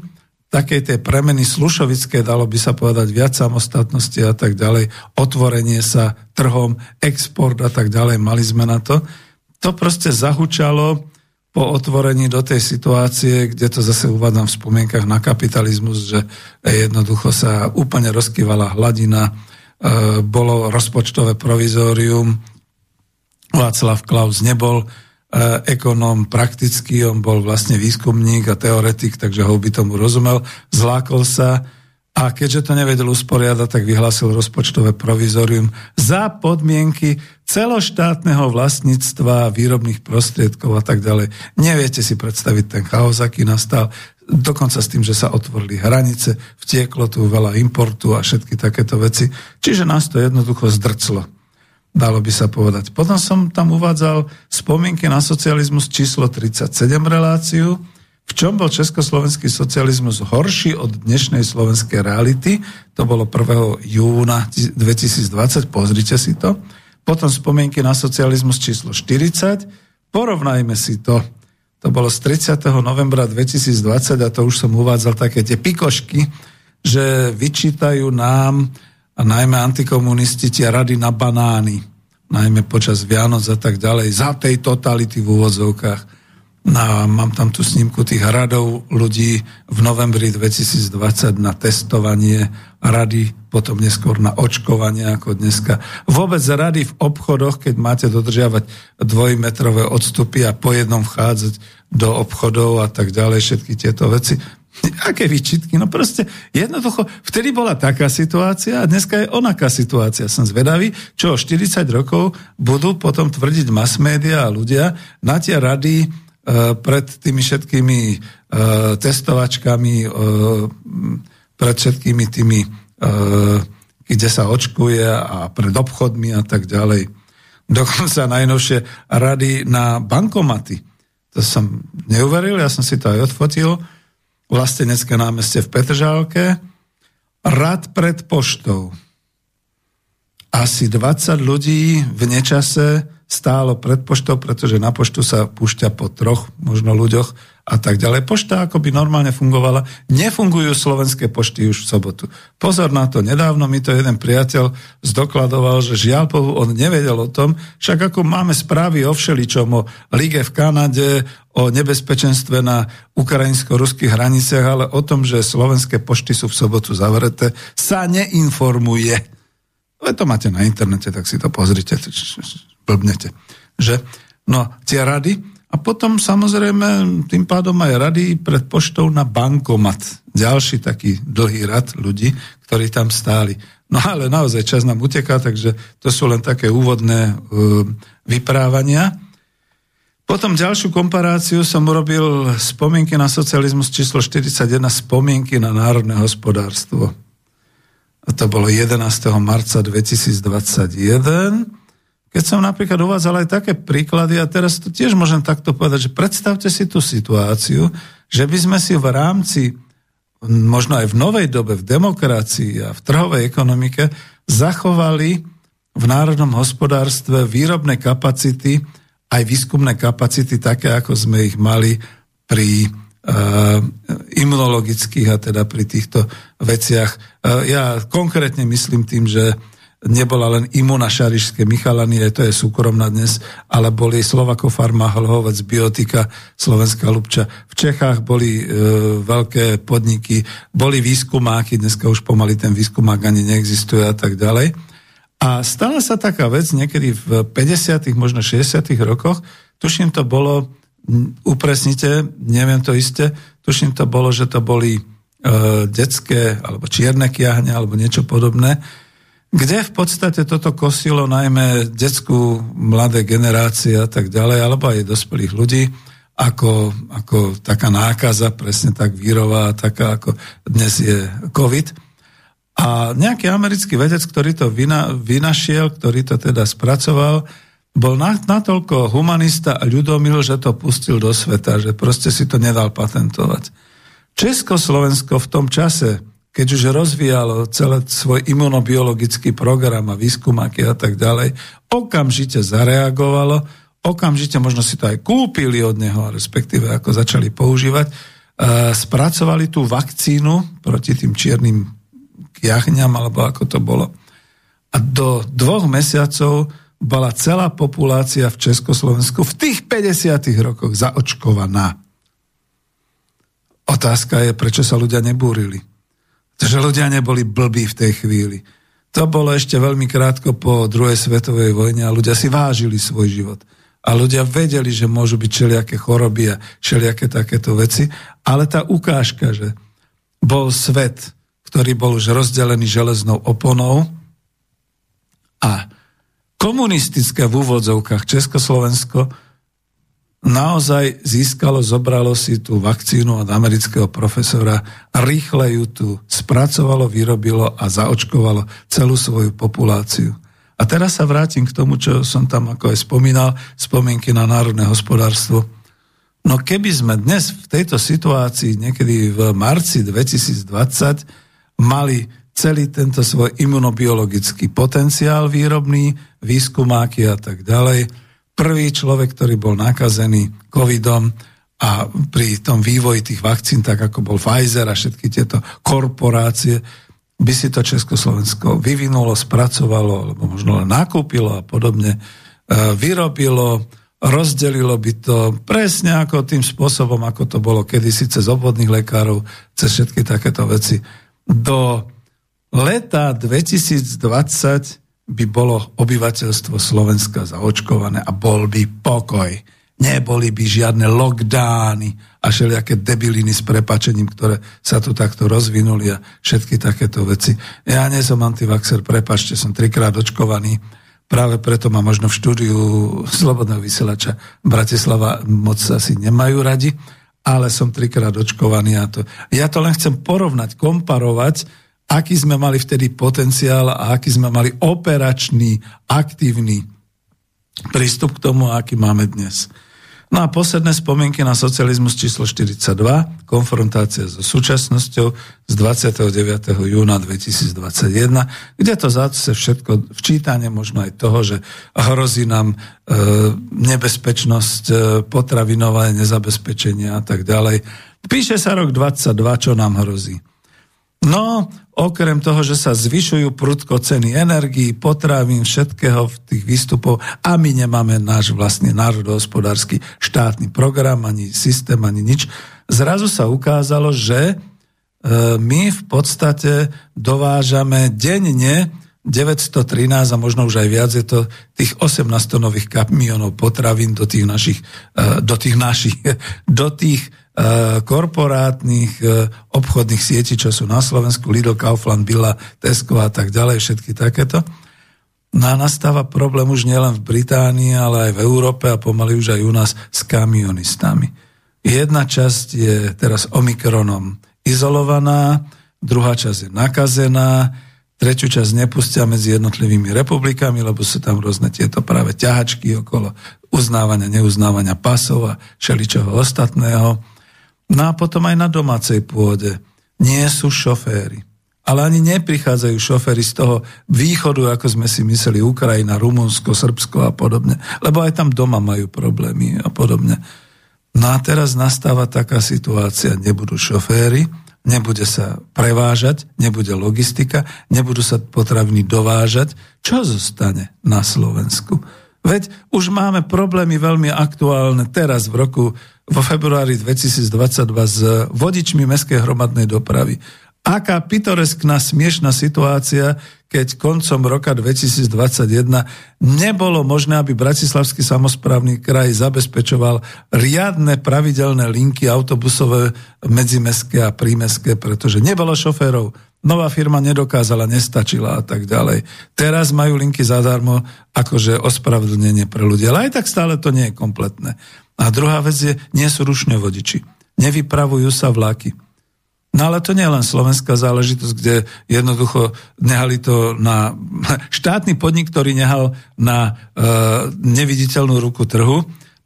S2: takej tej premeny slušovické, dalo by sa povedať viac samostatnosti a tak ďalej, otvorenie sa trhom, export a tak ďalej, mali sme na to. To proste zahučalo po otvorení do tej situácie, kde to zase uvádzam v spomienkach na kapitalizmus, že jednoducho sa úplne rozkývala hladina, e, bolo rozpočtové provizórium, Václav Klaus nebol e, ekonóm praktický, on bol vlastne výskumník a teoretik, takže ho by tomu rozumel, zlákol sa, a keďže to nevedel usporiadať, tak vyhlásil rozpočtové provizorium za podmienky celoštátneho vlastníctva výrobných prostriedkov a tak ďalej. Neviete si predstaviť ten chaos, aký nastal. Dokonca s tým, že sa otvorili hranice, vtieklo tu veľa importu a všetky takéto veci. Čiže nás to jednoducho zdrclo. Dalo by sa povedať. Potom som tam uvádzal spomienky na socializmus číslo 37 reláciu, v čom bol československý socializmus horší od dnešnej slovenskej reality? To bolo 1. júna 2020, pozrite si to. Potom spomienky na socializmus číslo 40, porovnajme si to. To bolo z 30. novembra 2020 a to už som uvádzal také tie pikošky, že vyčítajú nám, a najmä antikomunisti, tie rady na banány, najmä počas Vianoc a tak ďalej, za tej totality v úvodzovkách na, mám tam tú snímku tých radov ľudí v novembri 2020 na testovanie rady, potom neskôr na očkovanie ako dneska. Vôbec rady v obchodoch, keď máte dodržiavať dvojmetrové odstupy a po jednom vchádzať do obchodov a tak ďalej, všetky tieto veci. Aké výčitky? No proste jednoducho, vtedy bola taká situácia a dneska je onaká situácia. Som zvedavý, čo o 40 rokov budú potom tvrdiť mass media a ľudia na tie rady pred tými všetkými eh, testovačkami, eh, pred všetkými tými, kde sa očkuje a pred obchodmi a tak ďalej. Dokonca najnovšie rady na bankomaty. To som neuveril, ja som si to aj odfotil. Vlastenecké námestie v Petržálke. Rad pred poštou. Asi 20 ľudí v nečase stálo pred poštou, pretože na poštu sa púšťa po troch možno ľuďoch a tak ďalej. Pošta ako by normálne fungovala. Nefungujú slovenské pošty už v sobotu. Pozor na to, nedávno mi to jeden priateľ zdokladoval, že žiaľ on nevedel o tom, však ako máme správy o všeličom, o lige v Kanade, o nebezpečenstve na ukrajinsko-ruských hraniciach, ale o tom, že slovenské pošty sú v sobotu zavreté, sa neinformuje. Ale to máte na internete, tak si to pozrite blbnete. Že? No, tie rady. A potom samozrejme tým pádom aj rady pred poštou na bankomat. Ďalší taký dlhý rad ľudí, ktorí tam stáli. No ale naozaj čas nám uteká, takže to sú len také úvodné uh, vyprávania. Potom ďalšiu komparáciu som urobil spomienky na socializmus číslo 41, spomienky na národné hospodárstvo. A to bolo 11. marca 2021. Keď som napríklad uvádzal aj také príklady, a teraz to tiež môžem takto povedať, že predstavte si tú situáciu, že by sme si v rámci, možno aj v novej dobe, v demokracii a v trhovej ekonomike, zachovali v národnom hospodárstve výrobné kapacity, aj výskumné kapacity také, ako sme ich mali pri uh, imunologických a teda pri týchto veciach. Uh, ja konkrétne myslím tým, že nebola len Imuna Šarišské Michalanie, to je súkromná dnes, ale boli Slovako Farma, Hlhovec, Biotika, Slovenská Lubča. V Čechách boli e, veľké podniky, boli výskumáky, dneska už pomaly ten výskumák ani neexistuje a tak ďalej. A stala sa taká vec niekedy v 50., možno 60. rokoch, tuším to bolo, upresnite, neviem to isté, tuším to bolo, že to boli e, detské alebo čierne kiahne alebo niečo podobné, kde v podstate toto kosilo najmä detskú mladé generácie a tak ďalej, alebo aj dospelých ľudí, ako, ako taká nákaza, presne tak vírová, taká ako dnes je COVID. A nejaký americký vedec, ktorý to vyna, vynašiel, ktorý to teda spracoval, bol natoľko humanista a ľudomil, že to pustil do sveta, že proste si to nedal patentovať. Československo v tom čase, keď už rozvíjalo celý svoj imunobiologický program a výskumáky a tak ďalej, okamžite zareagovalo, okamžite možno si to aj kúpili od neho, respektíve ako začali používať, spracovali tú vakcínu proti tým čiernym kiahňam, alebo ako to bolo. A do dvoch mesiacov bola celá populácia v Československu v tých 50 rokoch zaočkovaná. Otázka je, prečo sa ľudia nebúrili. Takže ľudia neboli blbí v tej chvíli. To bolo ešte veľmi krátko po druhej svetovej vojne a ľudia si vážili svoj život. A ľudia vedeli, že môžu byť všelijaké choroby a všelijaké takéto veci, ale tá ukážka, že bol svet, ktorý bol už rozdelený železnou oponou a komunistické v úvodzovkách Československo naozaj získalo, zobralo si tú vakcínu od amerického profesora, rýchle ju tu spracovalo, vyrobilo a zaočkovalo celú svoju populáciu. A teraz sa vrátim k tomu, čo som tam ako aj spomínal, spomienky na národné hospodárstvo. No keby sme dnes v tejto situácii, niekedy v marci 2020, mali celý tento svoj imunobiologický potenciál výrobný, výskumáky a tak ďalej, prvý človek, ktorý bol nakazený covidom a pri tom vývoji tých vakcín, tak ako bol Pfizer a všetky tieto korporácie, by si to Československo vyvinulo, spracovalo, alebo možno len nakúpilo a podobne, e, vyrobilo, rozdelilo by to presne ako tým spôsobom, ako to bolo kedysi cez obvodných lekárov, cez všetky takéto veci. Do leta 2020 by bolo obyvateľstvo Slovenska zaočkované a bol by pokoj. Neboli by žiadne lockdowny a všelijaké debiliny s prepačením, ktoré sa tu takto rozvinuli a všetky takéto veci. Ja nie som antivaxer, prepačte, som trikrát očkovaný. Práve preto ma možno v štúdiu Slobodného vysielača Bratislava moc asi nemajú radi, ale som trikrát očkovaný a to... Ja to len chcem porovnať, komparovať, aký sme mali vtedy potenciál a aký sme mali operačný, aktívny prístup k tomu, aký máme dnes. No a posledné spomienky na socializmus číslo 42, konfrontácia so súčasnosťou z 29. júna 2021, kde to zase všetko včítanie možno aj toho, že hrozí nám e, nebezpečnosť e, potravinové nezabezpečenia a tak ďalej. Píše sa rok 22, čo nám hrozí. No, okrem toho, že sa zvyšujú prudko ceny energií, potravín, všetkého v tých výstupov a my nemáme náš vlastný národohospodársky štátny program, ani systém, ani nič, zrazu sa ukázalo, že e, my v podstate dovážame denne 913 a možno už aj viac je to tých 18 nových kamionov potravín do tých našich, e, do tých našich, do tých korporátnych eh, obchodných sietí, čo sú na Slovensku, Lidl, Kaufland, Billa, Tesco a tak ďalej, všetky takéto. No a nastáva problém už nielen v Británii, ale aj v Európe a pomaly už aj u nás s kamionistami. Jedna časť je teraz Omikronom izolovaná, druhá časť je nakazená, tretiu časť nepustia medzi jednotlivými republikami, lebo sú tam rôzne tieto práve ťahačky okolo uznávania, neuznávania pasov a všeličoho ostatného. No a potom aj na domácej pôde nie sú šoféry. ale ani neprichádzajú šoféry z toho východu, ako sme si mysleli, Ukrajina, Rumunsko, Srbsko a podobne. Lebo aj tam doma majú problémy a podobne. No a teraz nastáva taká situácia, nebudú šoféry, nebude sa prevážať, nebude logistika, nebudú sa potraviny dovážať. Čo zostane na Slovensku? Veď už máme problémy veľmi aktuálne teraz v roku, vo februári 2022 s vodičmi mestskej hromadnej dopravy. Aká pitoreskná smiešná situácia, keď koncom roka 2021 nebolo možné, aby Bratislavský samozprávny kraj zabezpečoval riadne pravidelné linky autobusové medzimestské a prímestské, pretože nebolo šoférov, nová firma nedokázala, nestačila a tak ďalej. Teraz majú linky zadarmo, akože ospravedlnenie pre ľudí, ale aj tak stále to nie je kompletné. A druhá vec je, nie sú rušne vodiči. Nevypravujú sa vlaky. No ale to nie je len slovenská záležitosť, kde jednoducho nehali to na štátny podnik, ktorý nehal na e, neviditeľnú ruku trhu.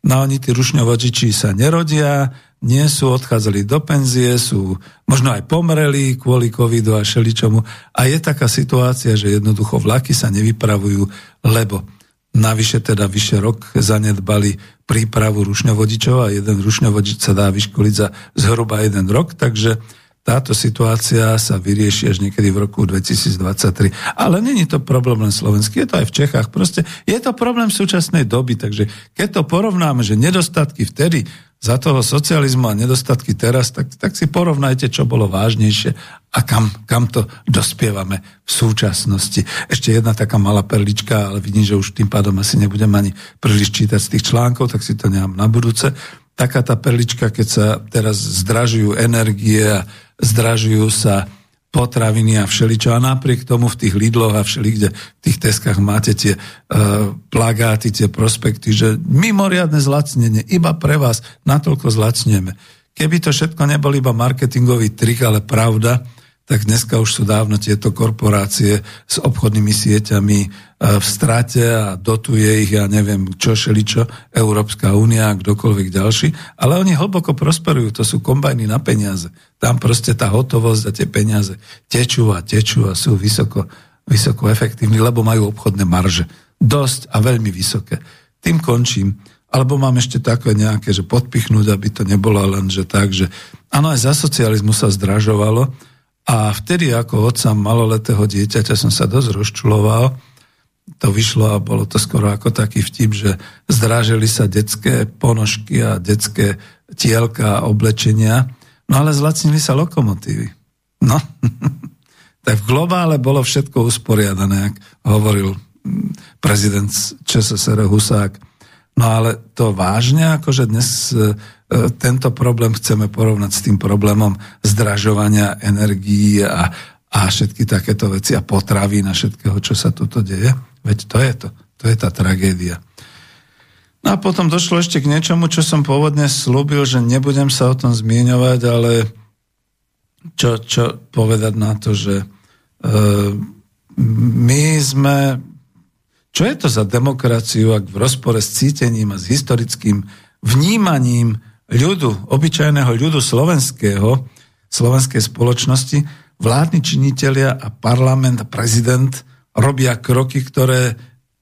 S2: No oni tí rušňovodiči sa nerodia, nie sú, odchádzali do penzie, sú možno aj pomreli kvôli covidu a šeličomu. A je taká situácia, že jednoducho vlaky sa nevypravujú, lebo navyše teda vyše rok zanedbali prípravu rušňovodičov a jeden rušňovodič sa dá vyškoliť za zhruba jeden rok, takže táto situácia sa vyrieši až niekedy v roku 2023. Ale není to problém len slovenský, je to aj v Čechách. Proste je to problém súčasnej doby, takže keď to porovnáme, že nedostatky vtedy za toho socializmu a nedostatky teraz, tak, tak si porovnajte, čo bolo vážnejšie a kam, kam to dospievame v súčasnosti. Ešte jedna taká malá perlička, ale vidím, že už tým pádom asi nebudem ani príliš čítať z tých článkov, tak si to nemám na budúce. Taká tá perlička, keď sa teraz zdražujú energie a zdražujú sa potraviny a všeličo. A napriek tomu v tých Lidloch a všelikde v tých teskách máte tie uh, plagáty, tie prospekty, že mimoriadne zlacnenie, iba pre vás natoľko zlacneme. Keby to všetko nebol iba marketingový trik, ale pravda, tak dneska už sú dávno tieto korporácie s obchodnými sieťami e, v strate a dotuje ich, ja neviem, čo šeličo, Európska únia a kdokoľvek ďalší, ale oni hlboko prosperujú, to sú kombajny na peniaze. Tam proste tá hotovosť a tie peniaze tečú a tečú a sú vysoko, vysoko efektívni, lebo majú obchodné marže. Dosť a veľmi vysoké. Tým končím. Alebo mám ešte také nejaké, že podpichnúť, aby to nebolo len, že tak, že áno, aj za socializmu sa zdražovalo, a vtedy ako otca maloletého dieťaťa som sa dosť rozčuloval. To vyšlo a bolo to skoro ako taký vtip, že zdrážili sa detské ponožky a detské tielka a oblečenia, no ale zlacnili sa lokomotívy. No, tak v globále bolo všetko usporiadané, ak hovoril mm, prezident ČSSR Husák. No ale to vážne, akože dnes E, tento problém chceme porovnať s tým problémom zdražovania energií a, a všetky takéto veci a potravy na všetkého, čo sa tuto deje. Veď to je to. To je tá tragédia. No a potom došlo ešte k niečomu, čo som pôvodne slúbil, že nebudem sa o tom zmieňovať, ale čo, čo povedať na to, že e, my sme... Čo je to za demokraciu, ak v rozpore s cítením a s historickým vnímaním ľudu, obyčajného ľudu slovenského, slovenskej spoločnosti, vládni činitelia a parlament a prezident robia kroky, ktoré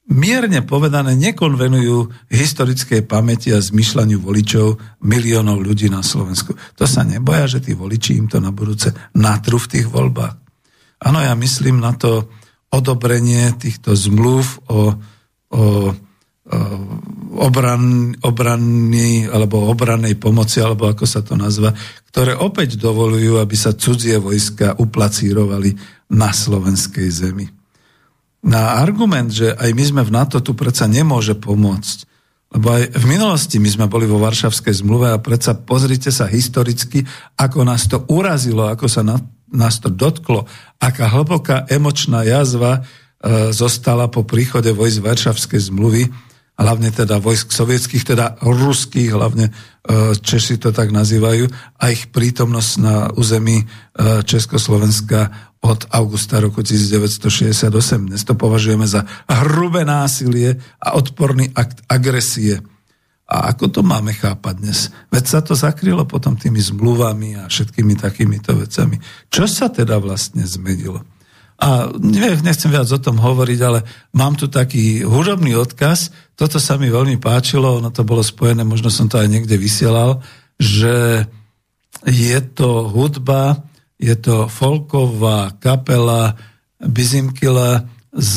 S2: mierne povedané nekonvenujú historickej pamäti a zmyšľaniu voličov miliónov ľudí na Slovensku. To sa neboja, že tí voliči im to na budúce natru v tých voľbách. Áno, ja myslím na to odobrenie týchto zmluv o, o obran, obranný alebo obrannej pomoci, alebo ako sa to nazva, ktoré opäť dovolujú, aby sa cudzie vojska uplacírovali na slovenskej zemi. Na argument, že aj my sme v NATO, tu predsa nemôže pomôcť, lebo aj v minulosti my sme boli vo Varšavskej zmluve a predsa pozrite sa historicky, ako nás to urazilo, ako sa na, nás to dotklo, aká hlboká emočná jazva e, zostala po príchode vojsk Varšavskej zmluvy, hlavne teda vojsk sovietských, teda ruských, hlavne e, Češi to tak nazývajú, a ich prítomnosť na území e, Československa od augusta roku 1968. Dnes to považujeme za hrubé násilie a odporný akt agresie. A ako to máme chápať dnes? Veď sa to zakrylo potom tými zmluvami a všetkými takýmito vecami. Čo sa teda vlastne zmenilo? A nechcem viac o tom hovoriť, ale mám tu taký hudobný odkaz. Toto sa mi veľmi páčilo, ono to bolo spojené, možno som to aj niekde vysielal, že je to hudba, je to folková kapela Bizimkila z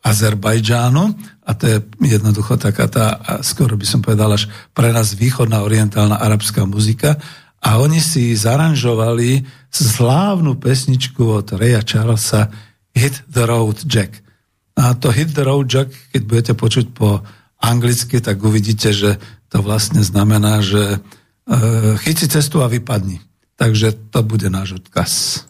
S2: Azerbajdžánu a to je jednoducho taká tá, skoro by som povedal, až pre nás východná orientálna arabská muzika. A oni si zaranžovali slávnu pesničku od Raya Charlesa Hit the Road Jack. A to Hit the Road Jack, keď budete počuť po anglicky, tak uvidíte, že to vlastne znamená, že e, chyci cestu a vypadni. Takže to bude náš odkaz.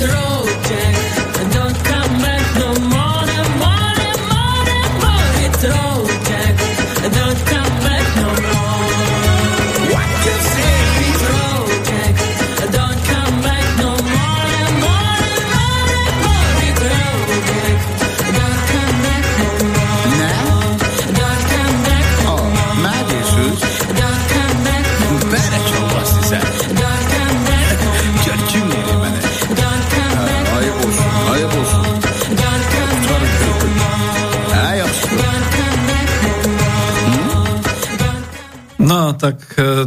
S2: throw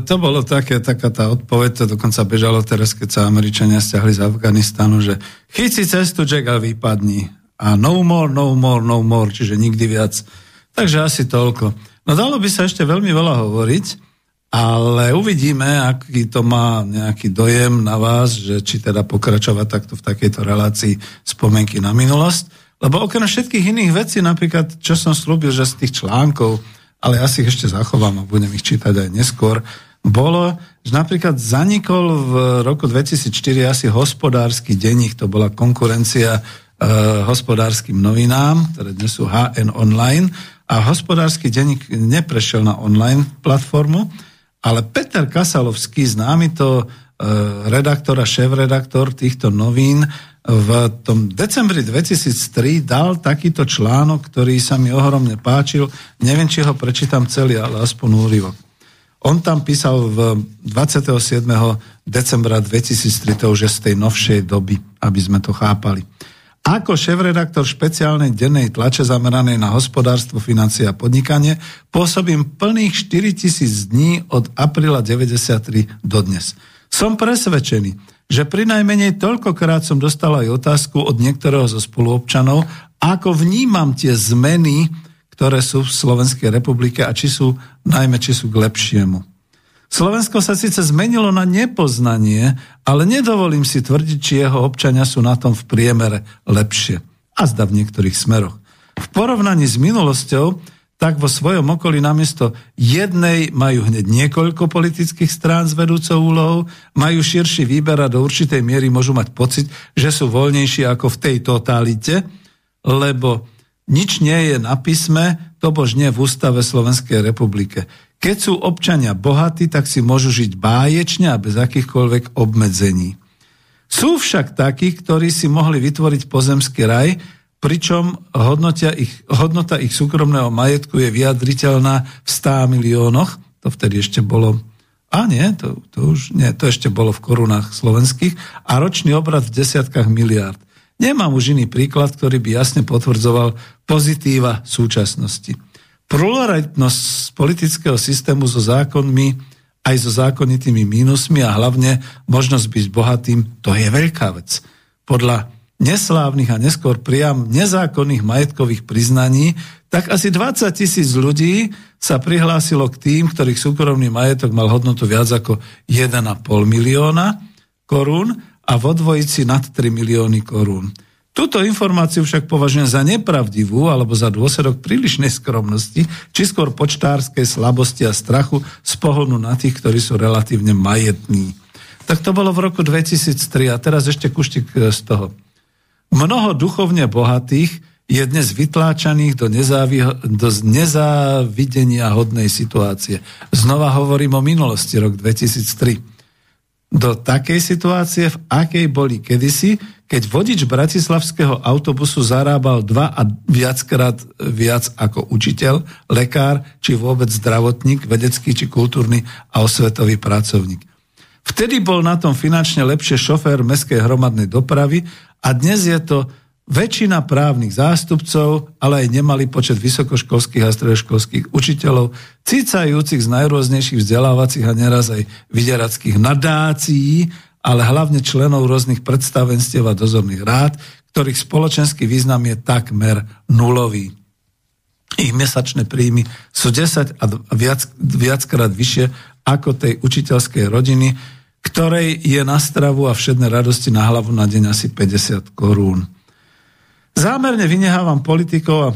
S2: to bolo také, taká tá odpoveď, to dokonca bežalo teraz, keď sa Američania stiahli z Afganistanu, že chyci cestu, Jack, a vypadni. A no more, no more, no more, čiže nikdy viac. Takže asi toľko. No dalo by sa ešte veľmi veľa hovoriť, ale uvidíme, aký to má nejaký dojem na vás, že či teda pokračovať takto v takejto relácii spomenky na minulosť. Lebo okrem všetkých iných vecí, napríklad, čo som slúbil, že z tých článkov, ale ja si ich ešte zachovám a budem ich čítať aj neskôr, bolo, že napríklad zanikol v roku 2004 asi hospodársky denník, to bola konkurencia e, hospodárskym novinám, ktoré dnes sú HN Online, a hospodársky denník neprešiel na online platformu, ale Peter Kasalovský, známy to e, redaktor a šéf-redaktor týchto novín, v tom decembri 2003 dal takýto článok, ktorý sa mi ohromne páčil. Neviem, či ho prečítam celý, ale aspoň úryvok. On tam písal v 27. decembra 2003, to už je z tej novšej doby, aby sme to chápali. Ako šéf-redaktor špeciálnej dennej tlače zameranej na hospodárstvo, financie a podnikanie pôsobím plných 4000 dní od apríla 93 do dnes. Som presvedčený, že pri najmenej toľkokrát som dostal aj otázku od niektorého zo spoluobčanov, ako vnímam tie zmeny, ktoré sú v Slovenskej republike a či sú, najmä či sú k lepšiemu. Slovensko sa síce zmenilo na nepoznanie, ale nedovolím si tvrdiť, či jeho občania sú na tom v priemere lepšie. A zda v niektorých smeroch. V porovnaní s minulosťou tak vo svojom okolí namiesto jednej majú hneď niekoľko politických strán s vedúcou úlohou, majú širší výber a do určitej miery môžu mať pocit, že sú voľnejší ako v tej totalite, lebo nič nie je na písme, to bož v ústave Slovenskej republike. Keď sú občania bohatí, tak si môžu žiť báječne a bez akýchkoľvek obmedzení. Sú však takí, ktorí si mohli vytvoriť pozemský raj, pričom ich, hodnota ich súkromného majetku je vyjadriteľná v 100 miliónoch, to vtedy ešte bolo, a nie, to, to už nie, to ešte bolo v korunách slovenských, a ročný obrad v desiatkách miliárd. Nemám už iný príklad, ktorý by jasne potvrdzoval pozitíva súčasnosti. Pluralitnosť politického systému so zákonmi, aj so zákonitými mínusmi a hlavne možnosť byť bohatým, to je veľká vec. Podľa neslávnych a neskôr priam nezákonných majetkových priznaní, tak asi 20 tisíc ľudí sa prihlásilo k tým, ktorých súkromný majetok mal hodnotu viac ako 1,5 milióna korún a vo dvojici nad 3 milióny korún. Túto informáciu však považujem za nepravdivú alebo za dôsledok prílišnej skromnosti, či skôr počtárskej slabosti a strachu z pohľadu na tých, ktorí sú relatívne majetní. Tak to bolo v roku 2003 a teraz ešte kuštik e, z toho. Mnoho duchovne bohatých je dnes vytláčaných do, nezávi- do nezávidenia hodnej situácie. Znova hovorím o minulosti, rok 2003 do takej situácie, v akej boli kedysi, keď vodič bratislavského autobusu zarábal dva a viackrát viac ako učiteľ, lekár, či vôbec zdravotník, vedecký či kultúrny a osvetový pracovník. Vtedy bol na tom finančne lepšie šofér mestskej hromadnej dopravy a dnes je to väčšina právnych zástupcov, ale aj nemalý počet vysokoškolských a stredoškolských učiteľov, cicajúcich z najrôznejších vzdelávacích a neraz aj vyderackých nadácií, ale hlavne členov rôznych predstavenstiev a dozorných rád, ktorých spoločenský význam je takmer nulový. Ich mesačné príjmy sú 10 a viac, viackrát vyššie ako tej učiteľskej rodiny, ktorej je na stravu a všedné radosti na hlavu na deň asi 50 korún. Zámerne vynehávam politikov a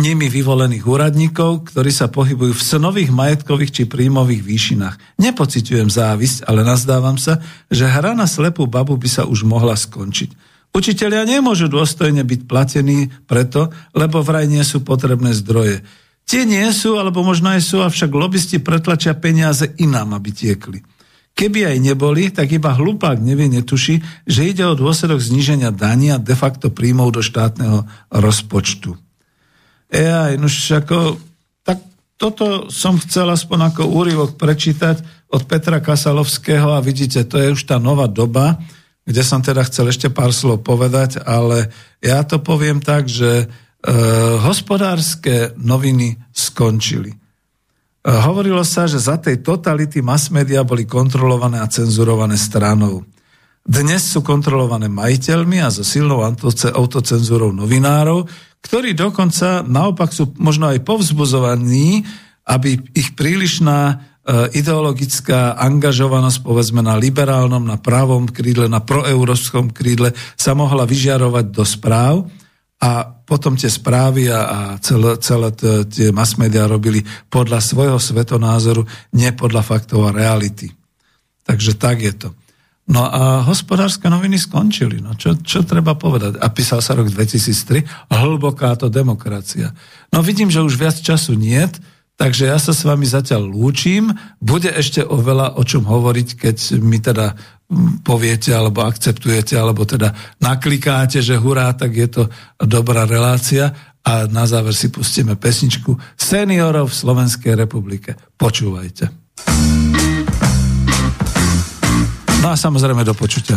S2: nimi vyvolených úradníkov, ktorí sa pohybujú v snových majetkových či príjmových výšinách. Nepociťujem závisť, ale nazdávam sa, že hra na slepú babu by sa už mohla skončiť. Učitelia nemôžu dôstojne byť platení preto, lebo vraj nie sú potrebné zdroje. Tie nie sú, alebo možno aj sú, avšak lobbysti pretlačia peniaze inám, aby tiekli. Keby aj neboli, tak iba hlupák nevie, netuší, že ide o dôsledok zníženia dania de facto príjmov do štátneho rozpočtu. Ejaj, no ako, tak toto som chcel aspoň ako úryvok prečítať od Petra Kasalovského a vidíte, to je už tá nová doba, kde som teda chcel ešte pár slov povedať, ale ja to poviem tak, že e, hospodárske noviny skončili. Hovorilo sa, že za tej totality mass media boli kontrolované a cenzurované stranou. Dnes sú kontrolované majiteľmi a so silnou autocenzúrou novinárov, ktorí dokonca naopak sú možno aj povzbuzovaní, aby ich prílišná e, ideologická angažovanosť, povedzme na liberálnom, na pravom krídle, na proeurópskom krídle sa mohla vyžiarovať do správ a potom tie správy a, a celé, celé tie mass media robili podľa svojho svetonázoru, nie podľa faktov a reality. Takže tak je to. No a hospodárske noviny skončili. No čo, čo treba povedať? A písal sa rok 2003, hlboká to demokracia. No vidím, že už viac času niet, takže ja sa s vami zatiaľ lúčim. Bude ešte oveľa o čom hovoriť, keď mi teda poviete alebo akceptujete, alebo teda naklikáte, že hurá, tak je to dobrá relácia a na záver si pustíme pesničku Seniorov v Slovenskej republike. Počúvajte. No a samozrejme do počutia.